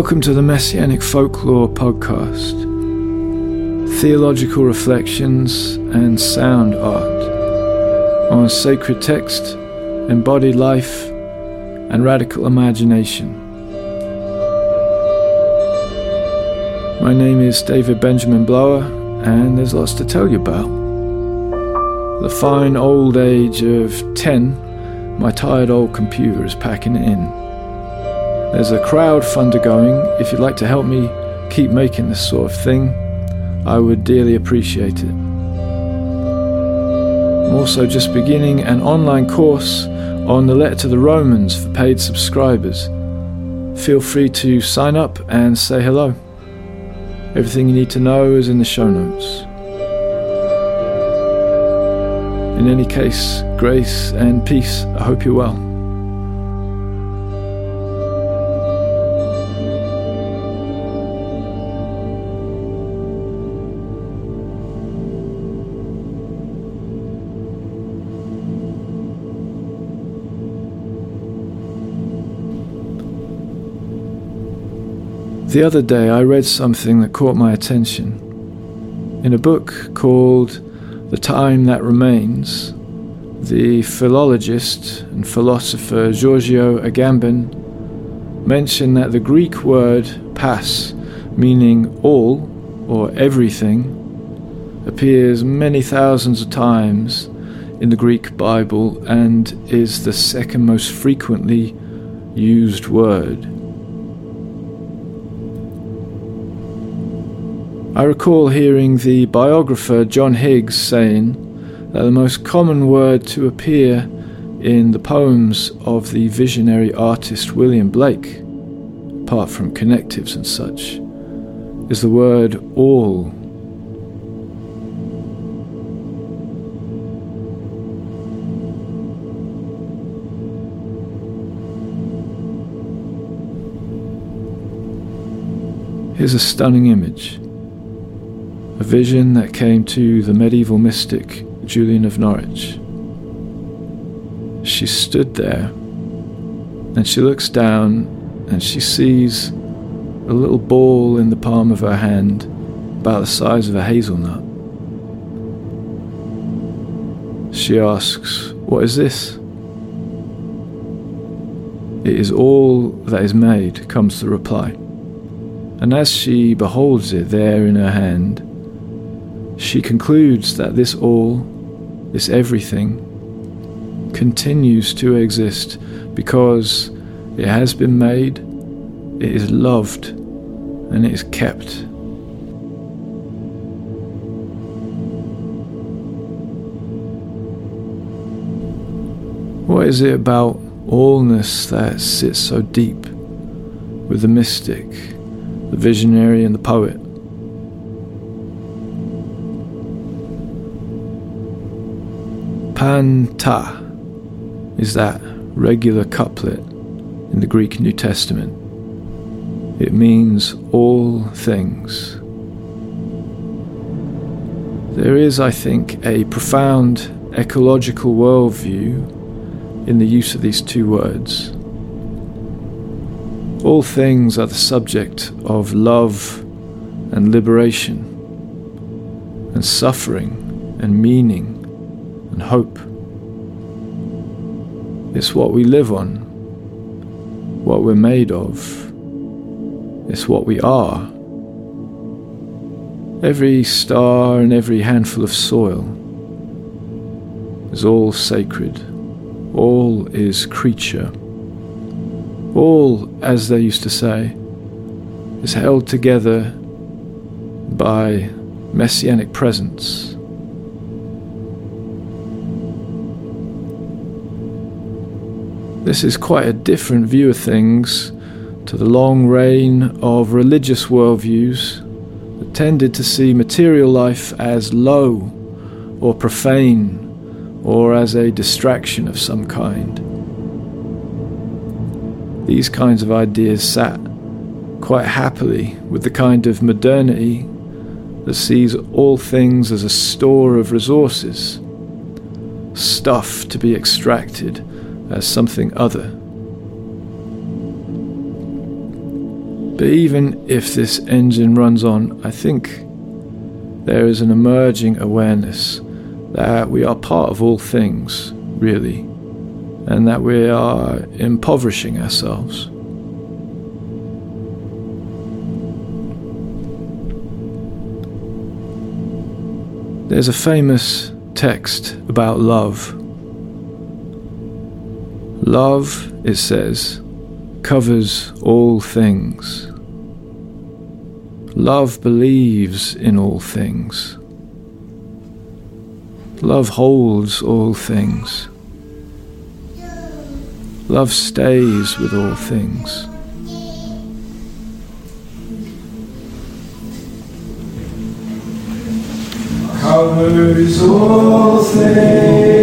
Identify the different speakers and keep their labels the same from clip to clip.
Speaker 1: Welcome to the Messianic Folklore Podcast. Theological reflections and sound art on sacred text, embodied life, and radical imagination. My name is David Benjamin Blower, and there's lots to tell you about. The fine old age of 10, my tired old computer is packing it in. There's a crowdfunder going. If you'd like to help me keep making this sort of thing, I would dearly appreciate it. I'm also just beginning an online course on the letter to the Romans for paid subscribers. Feel free to sign up and say hello. Everything you need to know is in the show notes. In any case, grace and peace. I hope you're well. The other day I read something that caught my attention. In a book called The Time That Remains, the philologist and philosopher Giorgio Agamben mentioned that the Greek word pas, meaning all or everything, appears many thousands of times in the Greek Bible and is the second most frequently used word. I recall hearing the biographer John Higgs saying that the most common word to appear in the poems of the visionary artist William Blake, apart from connectives and such, is the word all. Here's a stunning image vision that came to the medieval mystic Julian of Norwich. She stood there and she looks down and she sees a little ball in the palm of her hand about the size of a hazelnut. She asks, What is this? It is all that is made, comes the reply. And as she beholds it there in her hand, she concludes that this all, this everything, continues to exist because it has been made, it is loved, and it is kept. What is it about allness that sits so deep with the mystic, the visionary, and the poet? Panta is that regular couplet in the Greek New Testament. It means all things. There is, I think, a profound ecological worldview in the use of these two words. All things are the subject of love and liberation, and suffering and meaning and hope. It's what we live on, what we're made of, it's what we are. Every star and every handful of soil is all sacred, all is creature. All, as they used to say, is held together by messianic presence. This is quite a different view of things to the long reign of religious worldviews that tended to see material life as low or profane or as a distraction of some kind. These kinds of ideas sat quite happily with the kind of modernity that sees all things as a store of resources, stuff to be extracted as something other. But even if this engine runs on, I think there is an emerging awareness that we are part of all things, really, and that we are impoverishing ourselves. There's a famous text about love. Love, it says, covers all things. Love believes in all things. Love holds all things. Love stays with all things. Covers all things.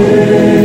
Speaker 1: Spirit.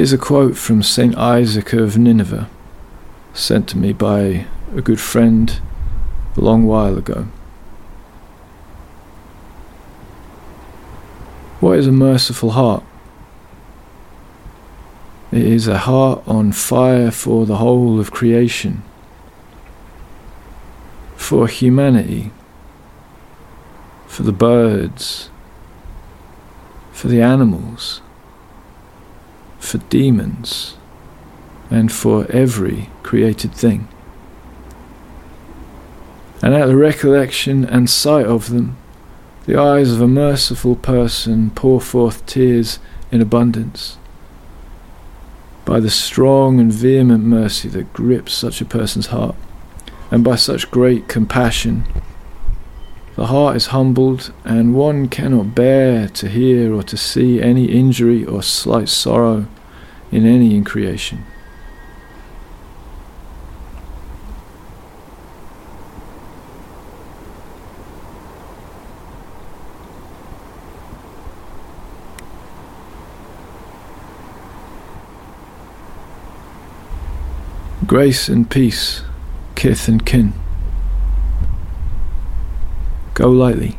Speaker 1: Here's a quote from St. Isaac of Nineveh, sent to me by a good friend a long while ago. What is a merciful heart? It is a heart on fire for the whole of creation, for humanity, for the birds, for the animals for demons, and for every created thing. And at the recollection and sight of them, the eyes of a merciful person pour forth tears in abundance. By the strong and vehement mercy that grips such a person's heart, and by such great compassion, the heart is humbled, and one cannot bear to hear or to see any injury or slight sorrow in any in creation. Grace and peace, kith and kin. Go lightly.